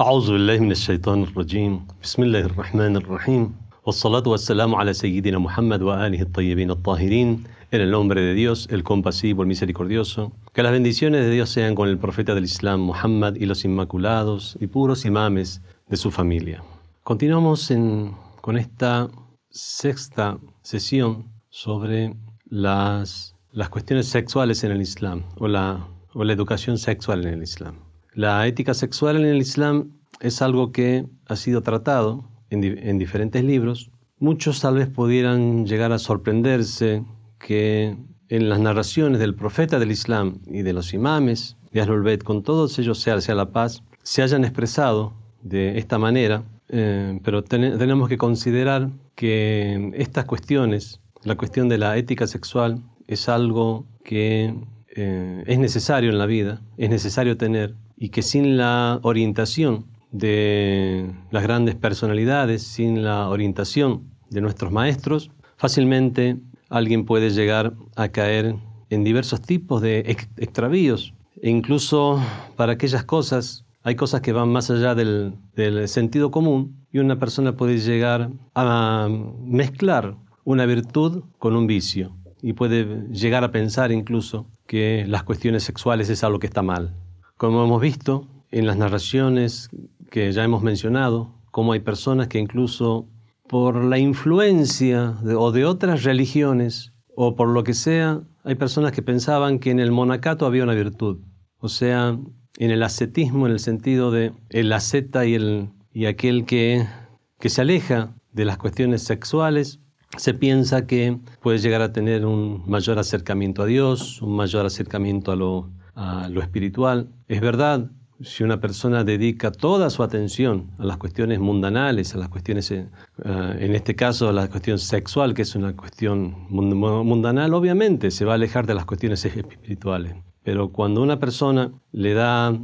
أعوذ بالله من الشيطان الرجيم بسم الله الرحمن الرحيم والصلاة والسلام على سيدنا محمد وآله الطيبين الطاهرين en el nombre de Dios, el compasivo, el misericordioso. Que las bendiciones de Dios sean con el profeta del Islam, Muhammad, y los inmaculados y puros imames de su familia. Continuamos en, con esta sexta sesión sobre las, las cuestiones sexuales en el Islam o la, o la educación sexual en el Islam. La ética sexual en el Islam es algo que ha sido tratado en, diferentes libros. Muchos tal vez pudieran llegar a sorprenderse que en las narraciones del profeta del Islam y de los imames de Ahlul Bayt, con todos ellos sea, sea la paz, se hayan expresado de esta manera, eh, pero tenemos que considerar que estas cuestiones, la cuestión de la ética sexual, es algo que eh, es necesario en la vida, es necesario tener, y que sin la orientación de las grandes personalidades, sin la orientación de nuestros maestros, fácilmente alguien puede llegar a caer en diversos tipos de extravíos. E incluso para aquellas cosas, hay cosas que van más allá del, sentido común y una persona puede llegar a mezclar una virtud con un vicio y puede llegar a pensar incluso que las cuestiones sexuales es algo que está mal. Como hemos visto en las narraciones que ya hemos mencionado, cómo hay personas que incluso por la influencia de, o de otras religiones o por lo que sea, hay personas que pensaban que en el monacato había una virtud. O sea, en el ascetismo, en el sentido de el asceta y, el, y aquel que, que se aleja de las cuestiones sexuales, se piensa que puede llegar a tener un mayor acercamiento a Dios, un mayor acercamiento a lo a lo espiritual. Es verdad, si una persona dedica toda su atención a las cuestiones mundanales, a las cuestiones, eh, en este caso a la cuestión sexual, que es una cuestión mundanal, obviamente se va a alejar de las cuestiones espirituales. Pero cuando una persona le da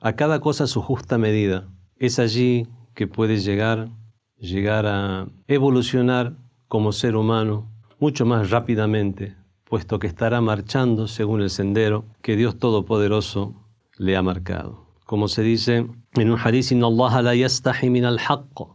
a cada cosa su justa medida, es allí que puede llegar, llegar a evolucionar como ser humano mucho más rápidamente puesto que estará marchando según el sendero que Dios Todopoderoso le ha marcado. Como se dice en un hadith, Allah la yastahi min al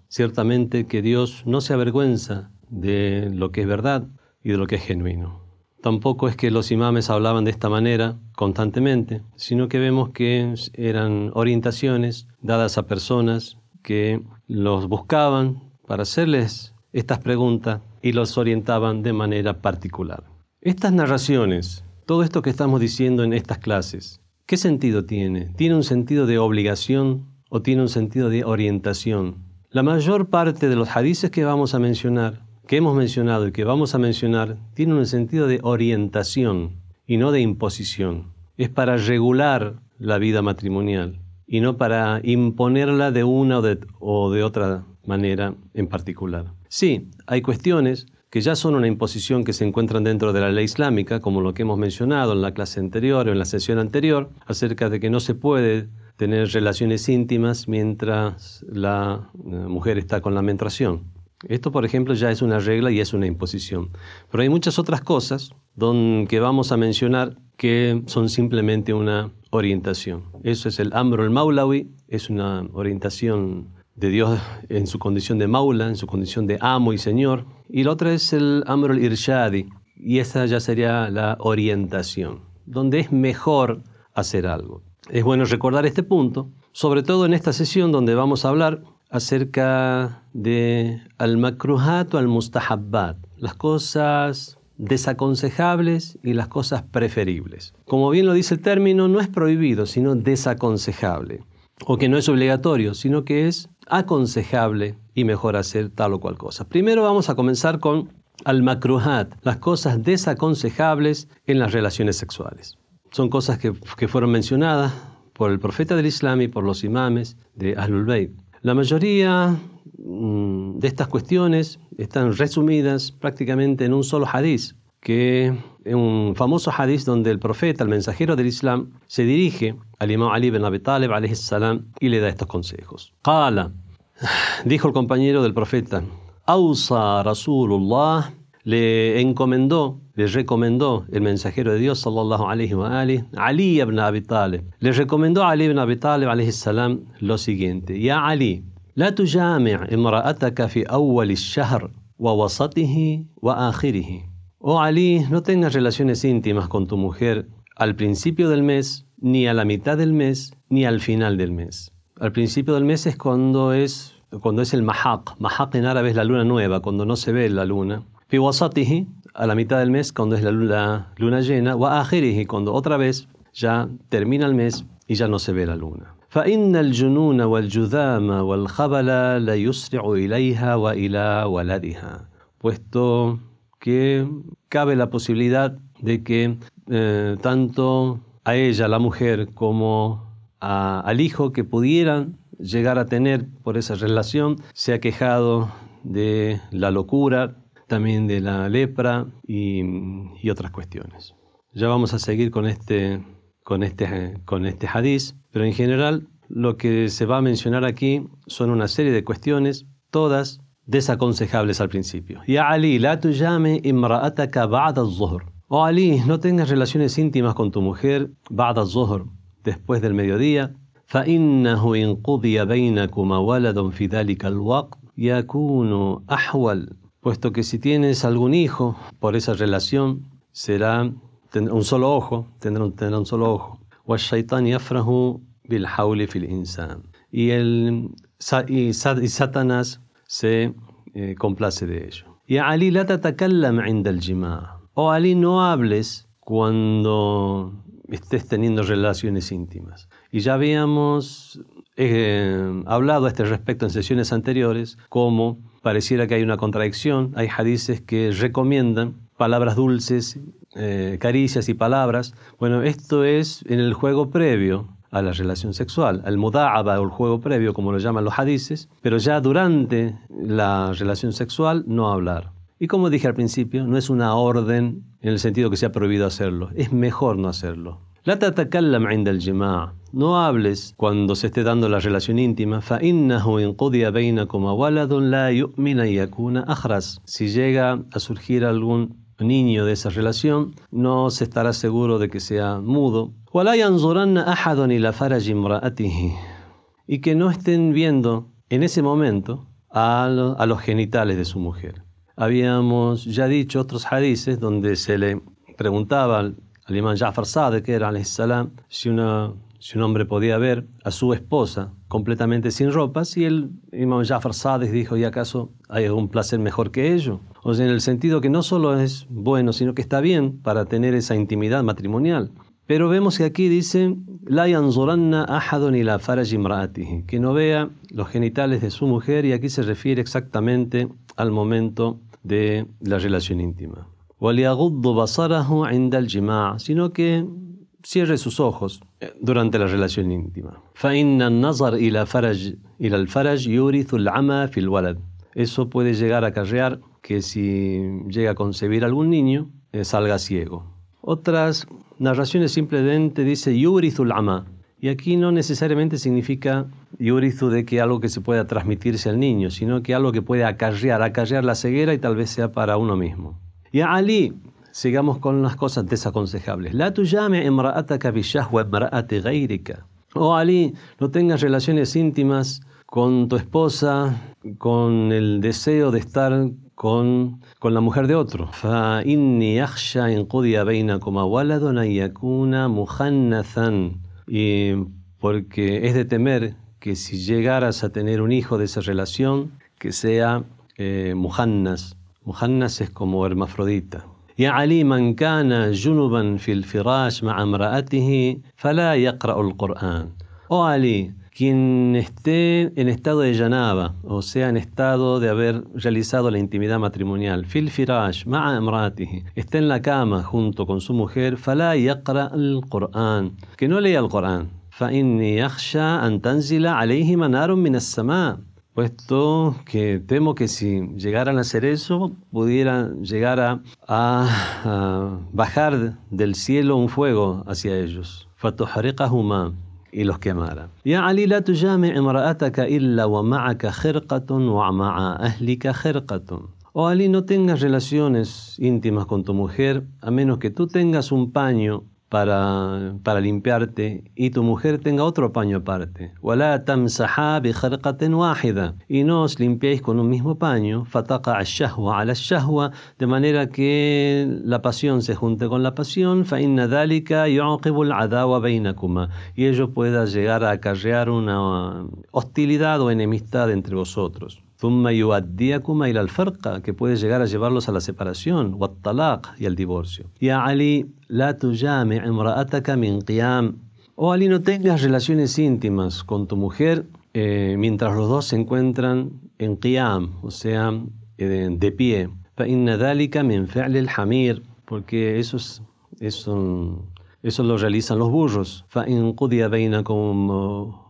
Ciertamente que Dios no se avergüenza de lo que es verdad y de lo que es genuino. Tampoco es que los imames hablaban de esta manera constantemente, sino que vemos que eran orientaciones dadas a personas que los buscaban para hacerles estas preguntas y los orientaban de manera particular. Estas narraciones, todo esto que estamos diciendo en estas clases, ¿qué sentido tiene? ¿Tiene un sentido de obligación o tiene un sentido de orientación? La mayor parte de los hadices que vamos a mencionar, que hemos mencionado y que vamos a mencionar, tienen un sentido de orientación y no de imposición. Es para regular la vida matrimonial y no para imponerla de una o de, o de otra manera en particular. Sí, hay cuestiones que ya son una imposición que se encuentran dentro de la ley islámica, como lo que hemos mencionado en la clase anterior o en la sesión anterior, acerca de que no se puede tener relaciones íntimas mientras la eh, mujer está con la menstruación. Esto, por ejemplo, ya es una regla y es una imposición. Pero hay muchas otras cosas que vamos a mencionar que son simplemente una orientación. Eso es el Amro el Maulawi, es una orientación de Dios en su condición de maula, en su condición de amo y señor. Y la otra es el amr al-irshadi, y esa ya sería la orientación, donde es mejor hacer algo. Es bueno recordar este punto, sobre todo en esta sesión donde vamos a hablar acerca de al-makruhat o al-mustahabbat, las cosas desaconsejables y las cosas preferibles. Como bien lo dice el término, no es prohibido, sino desaconsejable o que no es obligatorio, sino que es aconsejable y mejor hacer tal o cual cosa. Primero vamos a comenzar con al-makruhat, las cosas desaconsejables en las relaciones sexuales. Son cosas que, fueron mencionadas por el profeta del Islam y por los imames de Ahlul Bayt. La mayoría mm, de estas cuestiones están resumidas prácticamente en un solo hadith, que es un famoso hadith donde el profeta, el mensajero del Islam, se dirige al imam Ali ibn Abi Talib salam, y le da estos consejos. Qala, dijo el compañero del profeta, Ausa Rasulullah le encomendó le recomendó el mensajero de Dios, sallallahu alayhi wa Ali, Ali ibn Abi Talib, le recomendó a Ali ibn Abi Talib alayhi salam lo siguiente, Ya Ali, لا تجامع امرأتك في أول الشهر ووسطه وآخره. Oh Ali, no tengas relaciones íntimas con tu mujer al principio del mes, ni a la mitad del mes, ni al final del mes. Al principio del mes es cuando es, cuando es el mahaq. Mahaq en árabe es la luna nueva, cuando no se ve la luna. Fi wasatihi, a la mitad del mes, cuando es la luna, luna llena. Wa akhirihi, cuando otra vez ya termina el mes y ya no se ve la luna. فإن الجنون والجذام والخبل لا يسرع إليها وإلى ولدها puesto que cabe la posibilidad de que eh, tanto a ella, la mujer, como al hijo que pudieran llegar a tener por esa relación, se ha quejado de la locura, también de la lepra y, y otras cuestiones. Ya vamos a seguir con este, con este, con este hadiz, pero en general lo que se va a mencionar aquí son una serie de cuestiones, todas desaconsejables al principio. Ya Ali, la tujame imra'ataka ba'da al-zuhr. Oh Ali, no tengas relaciones íntimas con tu mujer ba'da al-zuhr, después del mediodía. فإنه إن قضي بينكما ولد في ذلك الوقت يكون أحول puesto que si tienes algún hijo por esa relación será un solo ojo, tendrá un, tendrá un solo ojo. والشيطان يفرح بالحول في الإنسان y, el, y, y Satanás se eh, complace de ello. Y Ali la tatakallam al-jima. O Ali no hables cuando estés teniendo relaciones íntimas. Y ya habíamos eh, hablado a este respecto en sesiones anteriores, como pareciera que hay una contradicción, hay hadices que recomiendan palabras dulces, eh, caricias y palabras. Bueno, esto es en el juego previo a la relación sexual, al muda'aba o el juego previo, como lo llaman los hadices, pero ya durante la relación sexual no hablar. Y como dije al principio, no es una orden en el sentido que se ha prohibido hacerlo, es mejor no hacerlo. La tatakallam inda al no hables cuando se esté dando la relación íntima, فإنه إن قضي بينكما ولد لا يؤمن yakuna أخرس. Si llega a surgir algún niño de esa relación, no se estará seguro de que sea mudo. Y que no estén viendo en ese momento a, los genitales de su mujer. Habíamos ya dicho otros hadices donde se le preguntaba al, imán Ja'far Sadiq, que era salam, si, una, si un hombre podía ver a su esposa completamente sin ropas, y el imán Ja'far Sadiq dijo, ¿y acaso hay algún placer mejor que ello? O sea, en el sentido que no solo es bueno, sino que está bien para tener esa intimidad matrimonial. Pero vemos que aquí dice, la que no vea los genitales de su mujer y aquí se refiere exactamente al momento de la relación íntima. sino que cierre sus ojos eh, durante la relación íntima. Eso puede llegar a acarrear que si llega a concebir algún niño, eh, salga ciego. Otras narraciones simplemente dice yurizul ama. Y aquí no necesariamente significa yurizu de que algo que se pueda transmitirse al niño, sino que algo que puede acarrear, acarrear la ceguera y tal vez sea para uno mismo. Y a Ali, sigamos con las cosas desaconsejables. La tuyame emra'ataka bishahwa emra'ati ghayrika. Oh Ali, no tengas relaciones íntimas con tu esposa, con el deseo de estar con, con la mujer de otro. Y porque es de temer que si llegaras a tener un hijo de esa relación, que sea eh, muhannas. Muhannas es como hermafrodita. يا علي من كان جنبا في الفراش مع امرأته فلا يقرأ القرآن. Oh Ali, quien esté en estado de yanaba, o sea, en estado de haber realizado la intimidad matrimonial, fil firash, ma'a emratihi, está en la cama junto con su mujer, fala yaqra al-Qur'an, que no lea el Qur'an, fa inni yakhsha an tanzila alayhi manarun min as-sama' puesto que temo que si llegaran a hacer eso, pudiera llegar a, a, bajar del cielo un fuego hacia ellos. فَتُحْرِقَهُمَا y los quemara. Ya Ali, la tujami imra'ataka illa wa ma'aka khirqatun wa ma'a ahlika khirqatun. O Ali, no tengas relaciones íntimas con tu mujer a menos que tú tengas un paño para, para limpiarte y tu mujer tenga otro paño aparte. Y no os limpiéis con un mismo paño, a la de manera que la pasión se junte con la pasión, y ello pueda llegar a acarrear una hostilidad o enemistad entre vosotros que puede llegar a llevarlos a la separación, y al divorcio. Y a Ali, la Oh Ali, no tengas relaciones íntimas con tu mujer eh, mientras los dos se encuentran en qiyam, o sea, eh, de pie. Porque eso es, eso, eso lo realizan los burros.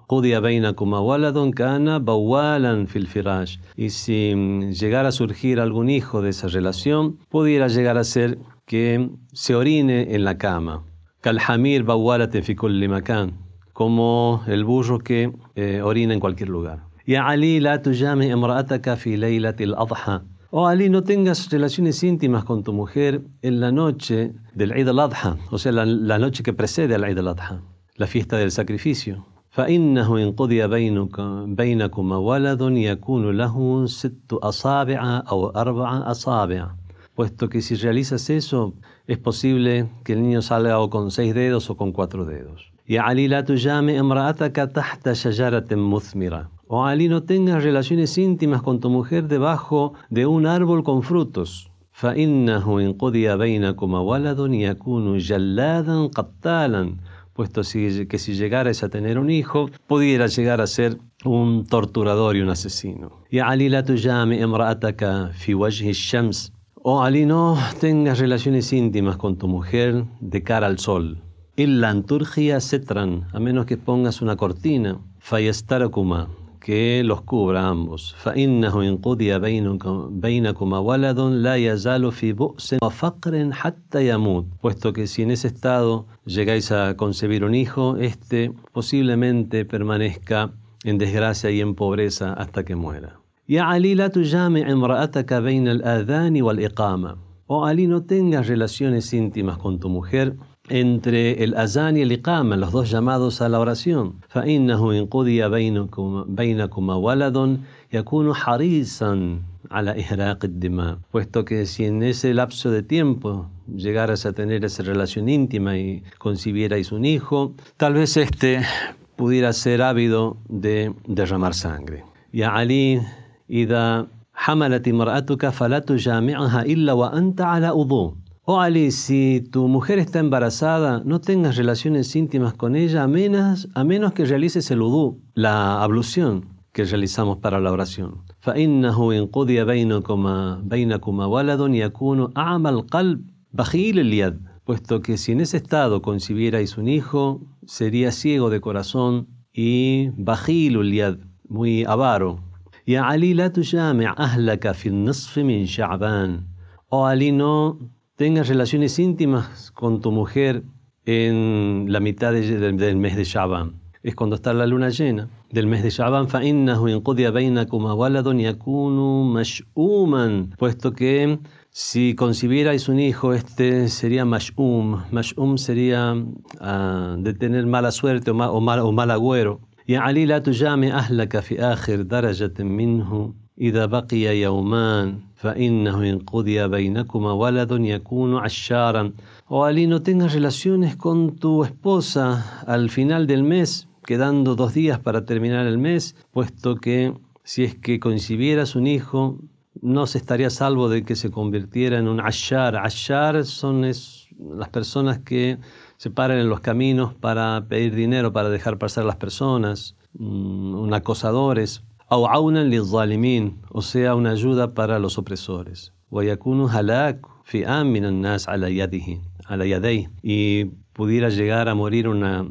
Qudia bainakuma waladun kana bawalan fil firash. Y si mm, llegara a surgir algún hijo de esa relación, pudiera llegar a ser que se orine en la cama. Kalhamir bawalat fi kulli makan. Como el burro que eh, orina en cualquier lugar. Y Ali la tuyami emraataka fi leilatil adha. Oh Ali, no tengas relaciones íntimas con tu mujer en la noche del Eid al-Adha, o sea, la, la noche que precede al Eid al-Adha, la fiesta del sacrificio. فإنه إن قضي بينك بينكما ولد يكون له ست أصابع أو أربع أصابع puesto que si realizas eso es posible que el niño salga o con seis dedos o con cuatro dedos. Y Ali la tujame emra'ataka tahta shajaratin muthmira. O Ali no tengas relaciones íntimas con tu mujer debajo de un árbol con frutos. فإنه إن قضي بينكما ولد يكون جلادا قتالا puesto que si llegaras a tener un hijo, pudiera llegar a ser un torturador y un asesino. Y Ali la tujami emra'ataka fi wajhi shams. O Ali, no tengas relaciones íntimas con tu mujer de cara al sol. Illa anturgia setran, a menos que pongas una cortina. Fayestarakuma, que los cubra ambos. فإنه إن قضي بينكما ولد لا يزال في بؤس وفقر حتى يموت puesto que si en ese estado llegáis a concebir un hijo este posiblemente permanezca en desgracia y en pobreza hasta que muera يا علي لا تجامع امرأتك بين الآذان والإقامة O Ali, no tengas relaciones íntimas con tu mujer entre el azán y el iqama, los dos llamados a la oración. فإنه إن قضي بينكما ولد يكون حريصا على إحراق الدماء puesto que si en ese lapso de tiempo llegaras a tener esa relación íntima y concibierais un hijo, tal vez este pudiera ser ávido de derramar sangre. Ya Ali, إذا حملت امرأتك فلا تجامعها إلا وأنت على وضوء Oh Ali, si tu mujer está embarazada, no tengas relaciones íntimas con ella a menos, a menos que realices el udú, la ablución que realizamos para la oración. فإنه إن قضي بينكما بينكما ولد يكون أعمى القلب بخيل اليد puesto que si en ese estado concibierais un hijo, sería ciego de corazón y bajil اليد muy avaro. يا علي لا تجامع أهلك في النصف من شعبان. Oh Ali, no tengas relaciones íntimas con tu mujer en la mitad del mes de Shaban. Es cuando está la luna llena del mes de Shaban. Puesto que si concibierais un hijo, este sería mash'um. Mash'um sería uh, de tener mala suerte o mal, o mal, o mal agüero. Y Ali la tujame ahlaka fi akhir minhu إذا بقي يومان فإنه إن قضي بينكما ولد يكون عشارا o Ali no tengas relaciones con tu esposa al final del mes, quedando dos días para terminar el mes, puesto que si es que concibieras un hijo, no se estaría salvo de que se convirtiera en un ashar. Ashar son las personas que se paran en los caminos para pedir dinero, para dejar pasar a las personas, mm, un acosadores, o sea, una ayuda para los opresores. y pudiera llegar a morir una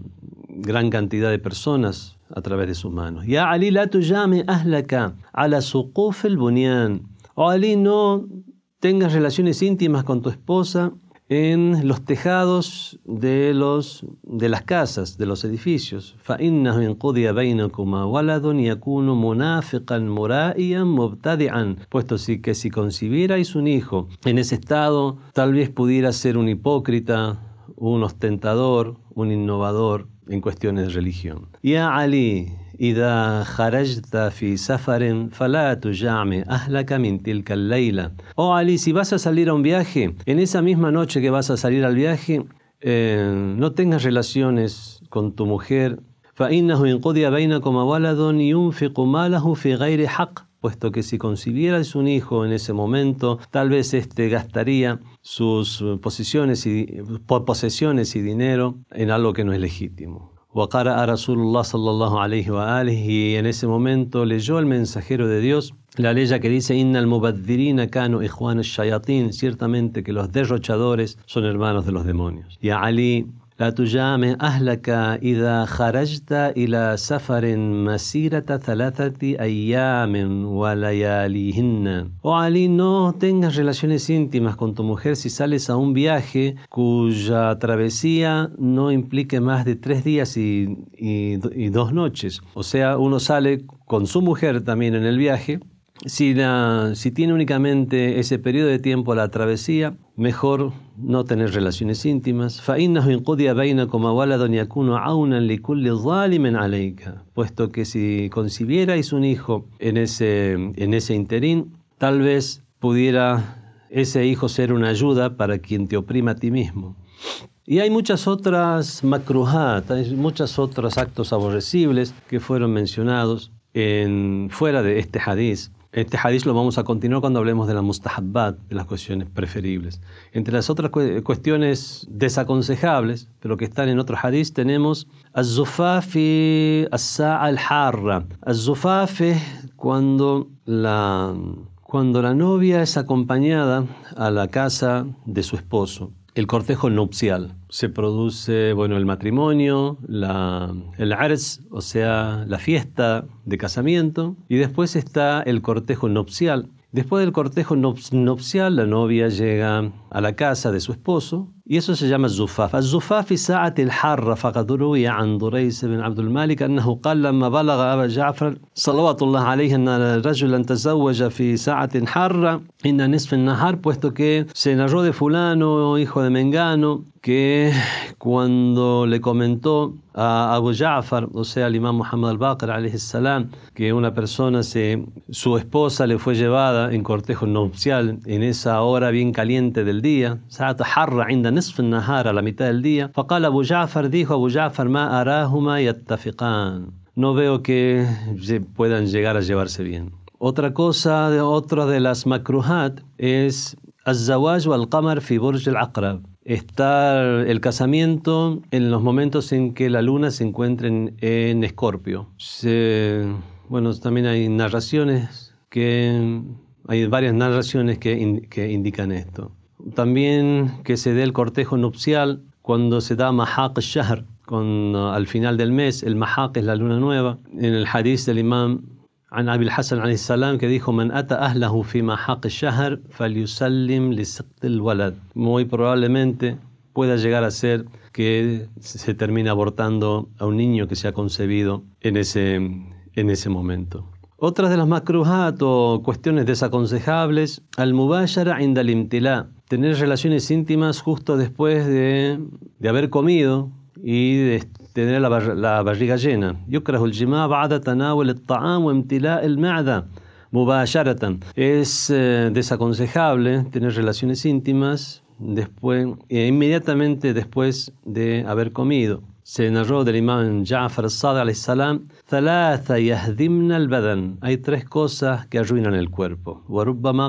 gran cantidad de personas a través de sus manos. Ya Ali la tujame ahlaka ala suquf el bunyan. O Ali no tengas relaciones íntimas con tu esposa en los tejados de, los, de las casas, de los edificios. Puesto sí que si concibierais un hijo en ese estado, tal vez pudiera ser un hipócrita, un ostentador, un innovador en cuestiones de religión. Ya Ali, إذا خرجت في سفر فلا تجامع أهلك من تلك الليلة. Oh Ali, si vas a salir a un viaje, en esa misma noche que vas a salir al viaje, eh, no tengas relaciones con tu mujer. فإنه إن قضي بينكما ولد ينفق ماله في غير حق puesto que si concibieras un hijo en ese momento, tal vez éste gastaría sus posesiones y, posesiones y dinero en algo que no es legítimo. a Rasulullah sallallahu alayhi wa alihi y en ese momento leyó el mensajero de Dios la ley que dice Innal mubaddirina kanu shayatin ciertamente que los derrochadores son hermanos de los demonios. Y Ali لا تجامع أهلك إذا خرجت إلى سفر مسيرة ثلاثة أيام ولياليهن. O Ali, no tengas relaciones íntimas con tu mujer si sales a un viaje cuya travesía no implique más de tres días y, y, y dos noches. O sea, uno sale con su mujer también en el viaje si, si, tiene únicamente ese periodo de tiempo la travesía, mejor no tener relaciones íntimas. Puesto que si concibierais un hijo en ese, en ese interín, tal vez pudiera ese hijo ser una ayuda para quien te oprima a ti mismo. Y hay muchas otras makruhat, hay muchos otros actos aborrecibles que fueron mencionados en, fuera de este hadiz este hadith lo vamos a continuar cuando hablemos de la mustahabbat, de las cuestiones preferibles. Entre las otras cuestiones desaconsejables, pero que están en otro hadith, tenemos az-zufafi as-sa'a al-harra. Az-zufaf es cuando la, cuando la novia es acompañada a la casa de su esposo el cortejo nupcial. Se produce, bueno, el matrimonio, la, el ars, o sea, la fiesta de casamiento, y después está el cortejo nupcial. Después del cortejo nupcial, la novia llega a la casa de su esposo, y eso se llama الزفاف الزفاف في ساعة الحارة فقد روي عن دريس بن عبد المالك أنه قال لما بلغ أبا جعفر صلوات الله عليه أن رجلا تزوج في ساعة حارة إن نصف النهار puesto que se narró de fulano, hijo de Mengano, que cuando le comentó a Abu Ja'far, o sea, al imam Muhammad al-Baqir, salam, que una persona, se, su esposa le fue llevada en cortejo nupcial en esa hora bien caliente del día, ساعة حر عند نصف النهار a la mitad del día, فقال أبو جعفر, dijo Abu Ja'far, ما أراهما يتفقان. No veo que puedan llegar a llevarse bien. Otra cosa, otra de las makruhat es الزواج والقمر في برج العقرب está el casamiento en los momentos en que la luna se encuentra en, Escorpio. bueno, también hay narraciones que hay varias narraciones que, que, indican esto. También que se dé el cortejo nupcial cuando se da Mahaq Shahr, al final del mes, el Mahaq es la luna nueva. En el hadith del imam عن أبي الحسن عليه السلام que dijo من أتى أهله في محاق الشهر فليسلم لسقط الولد muy probablemente pueda llegar a ser que se termine abortando a un niño que se ha concebido en ese, en ese momento. Otras de las makruhat o cuestiones desaconsejables, al-mubayara inda al tener relaciones íntimas justo después de, de haber comido y tener la, bar la barriga llena. Es eh, desaconsejable tener relaciones íntimas después, eh, inmediatamente después de haber comido se narró del imán Ja'far al salam Hay tres cosas que arruinan el cuerpo.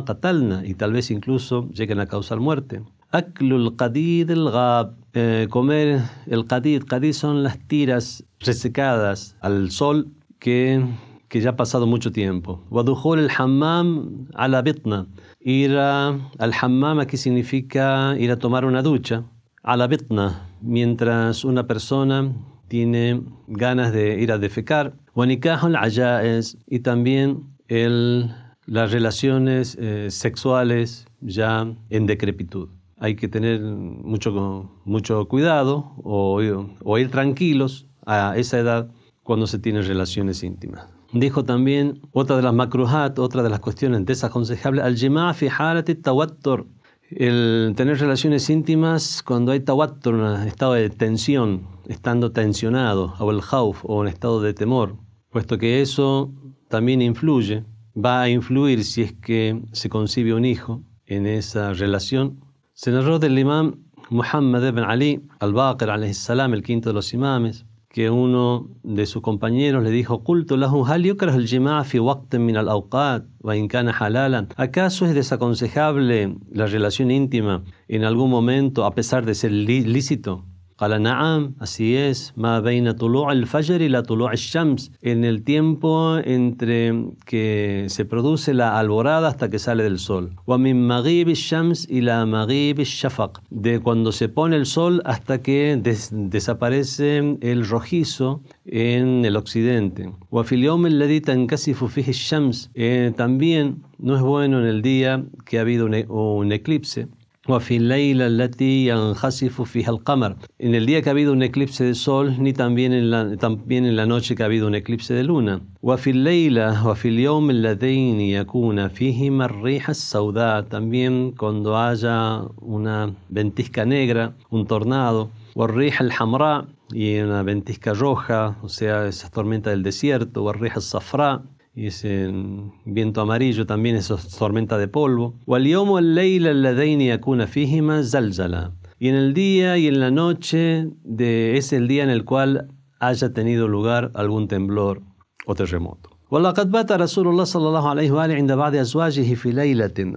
qatalna, y tal vez incluso lleguen a causar muerte. Aklul qadid el comer el qadid. Qadid son las tiras resecadas al sol que, que ya ha pasado mucho tiempo. Waduhul el hammam ala bitna. Ir al hammam aquí significa ir a tomar una ducha. Ala bitna mientras una persona tiene ganas de ir a defecar. Es y también el, las relaciones eh, sexuales ya en decrepitud. hay que tener mucho, mucho cuidado o, o ir tranquilos a esa edad cuando se tienen relaciones íntimas. Dijo también otra de las makruhat, otra de las cuestiones desaconsejables, al fi tawattur, el tener relaciones íntimas cuando hay tawattur, un estado de tensión, estando tensionado, o el hauf, o un estado de temor, puesto que eso también influye, va a influir si es que se concibe un hijo en esa relación. Se narró del imam Muhammad ibn Ali al-Baqir, el quinto de los imames, que uno de sus compañeros le dijo, ¿Acaso es desaconsejable la relación íntima en algún momento a pesar de ser lícito? قال نعم, así es, ما بين طلوع الفجر إلى طلوع الشمس, en el tiempo entre que se produce la alborada hasta que sale del sol. ومن مغيب الشمس إلى مغيب الشفق, de cuando se pone el sol hasta que des desaparece el rojizo en el occidente. وفي اليوم الذي تنكسف فيه الشمس, eh, también no es bueno en el día que ha habido un, un eclipse. En el día que ha habido un eclipse de sol, ni también en la, también en la noche que ha habido un eclipse de luna. También cuando haya una ventisca negra, un tornado. Y una ventisca roja, o sea, esa tormenta del desierto. Ese viento amarillo también es tormenta de polvo. Y en el día y en la noche de, es el día en el cual haya tenido lugar algún temblor o terremoto.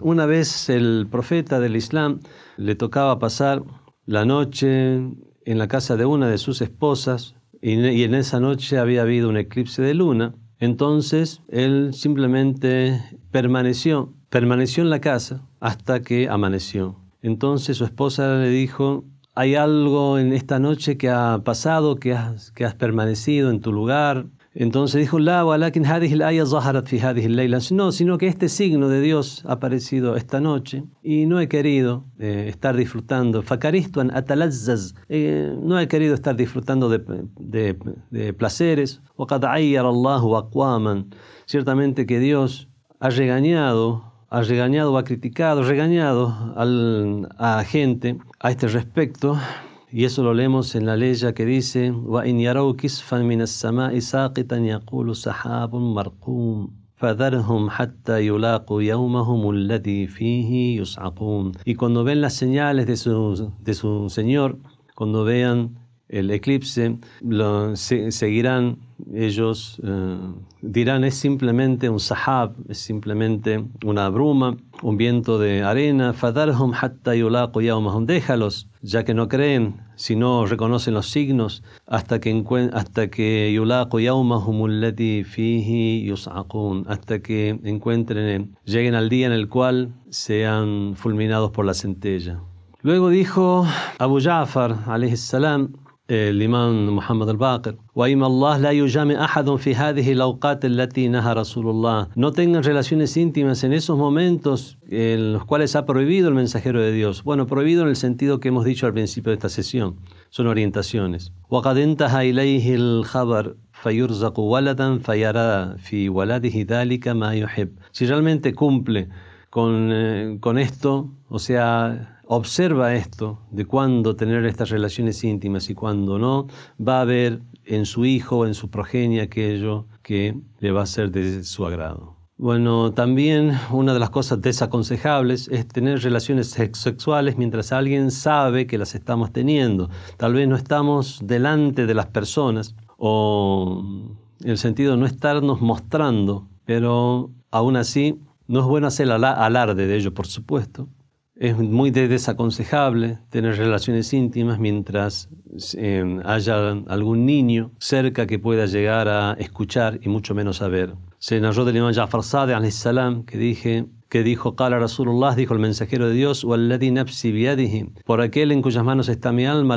Una vez el profeta del Islam le tocaba pasar la noche en la casa de una de sus esposas y en esa noche había habido un eclipse de luna. Entonces él simplemente permaneció, permaneció en la casa hasta que amaneció. Entonces su esposa le dijo, hay algo en esta noche que ha pasado, que has, que has permanecido en tu lugar, entonces dijo, La, No, sino que este signo de Dios ha aparecido esta noche y no he querido eh, estar disfrutando. Eh, no he querido estar disfrutando de, de, de placeres. Ciertamente que Dios ha regañado ha regañado ha criticado, regañado al, a gente a este respecto y eso lo leemos en la ley que dice, وَإِنْ يَرَوْا كِسْفًا مِنَ السَّمَاءِ سَاقِطًا يَقُولُ سَحَابٌ مَرْقُومٌ فَذَرْهُمْ حَتَّى يُلَاقُوا يَوْمَهُمُ الَّذِي فِيهِ يُسْعَقُونَ Y cuando ven las señales de su, de su Señor, cuando vean el eclipse, lo, se, seguirán ellos, eh, dirán es simplemente un sahab, es simplemente una bruma, un viento de arena, fadarhum hatta yulaqu déjalos, ya que no creen, si no reconocen los signos, hasta que, hasta que yulaqu yawmahum allati hasta que encuentren, lleguen al día en el cual sean fulminados por la centella. Luego dijo Abu Ja'far, alayhi salam, الإمام محمد الباقر وإما الله لا يجامع أحد في هذه الأوقات التي نهى رسول الله no tengan relaciones íntimas en esos momentos en los cuales ha prohibido el mensajero de Dios bueno prohibido en el sentido que hemos dicho al principio de esta sesión son orientaciones وقد انتهى إليه الخبر فيرزق ولدا فيرى في ولده ذلك ما يحب si realmente cumple con, eh, con esto o sea observa esto de cuándo tener estas relaciones íntimas y cuándo no, va a ver en su hijo o en su progenie aquello que le va a ser de su agrado. Bueno, también una de las cosas desaconsejables es tener relaciones sexuales mientras alguien sabe que las estamos teniendo. Tal vez no estamos delante de las personas o en el sentido de no estarnos mostrando, pero aún así no es bueno hacer alarde de ello, por supuesto, es muy desaconsejable tener relaciones íntimas mientras eh, haya algún niño cerca que pueda llegar a escuchar y mucho menos a ver. Se narró del imam Ja'far salam que dije, que dijo, Qala Rasulullah, dijo el mensajero de Dios, por aquel en cuyas manos está mi alma,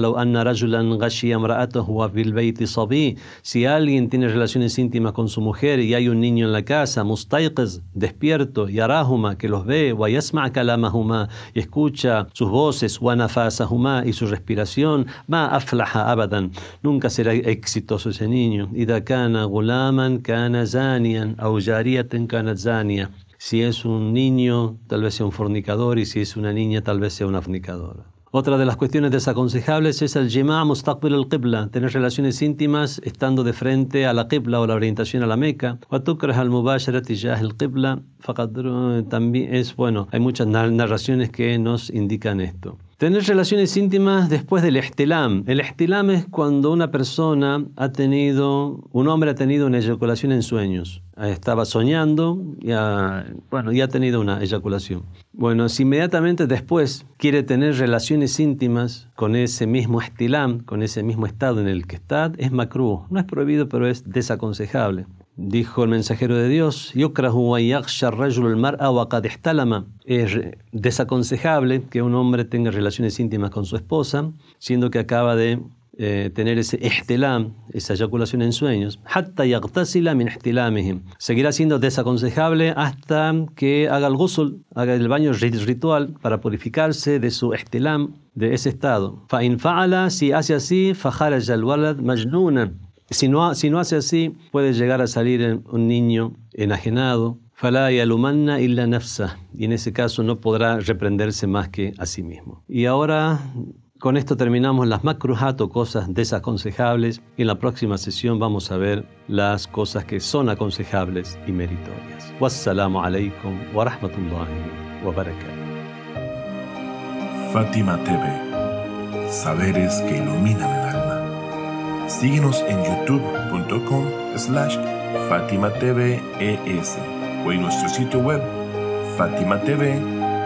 si alguien tiene relaciones íntimas con su mujer y hay un niño en la casa, mustayqiz, despierto, y arahuma, que los ve, yasma kalamahuma, y escucha sus voces, wa nafasahuma, y su respiración, ma aflaha abadan, nunca será exitoso ese niño, ida kana gulaman kana zanian, kana zania. Si es un niño, tal vez sea un fornicador, y si es una niña, tal vez sea una fornicadora. Otra de las cuestiones desaconsejables es el jima mustaqbil al-qibla, tener relaciones íntimas estando de frente a la qibla o la orientación a la Meca. También es bueno, hay muchas narraciones que nos indican esto. Tener relaciones íntimas después del estilam. El estilam es cuando una persona ha tenido, un hombre ha tenido una eyaculación en sueños. Estaba soñando y ha, bueno, y ha tenido una eyaculación. Bueno, si inmediatamente después quiere tener relaciones íntimas con ese mismo estilam, con ese mismo estado en el que está, es macrú. No es prohibido, pero es desaconsejable. Dijo el mensajero de Dios, es desaconsejable que un hombre tenga relaciones íntimas con su esposa, siendo que acaba de eh, tener ese estelam, esa eyaculación en sueños. Seguirá siendo desaconsejable hasta que haga el ghusl, haga el baño ritual para purificarse de su estelam, de ese estado. si hace así, si no, si no hace así, puede llegar a salir un niño enajenado, y alumanna illa nafsa, y en ese caso no podrá reprenderse más que a sí mismo. Y ahora con esto terminamos las makruhat o cosas desaconsejables y en la próxima sesión vamos a ver las cosas que son aconsejables y meritorias. Wassalamu alaikum wa rahmatullahi wa barakatuh. Fátima TV, saberes que iluminan el alma. Síguenos en youtube.com slash Fátima TV o en nuestro sitio web fatimatv.es.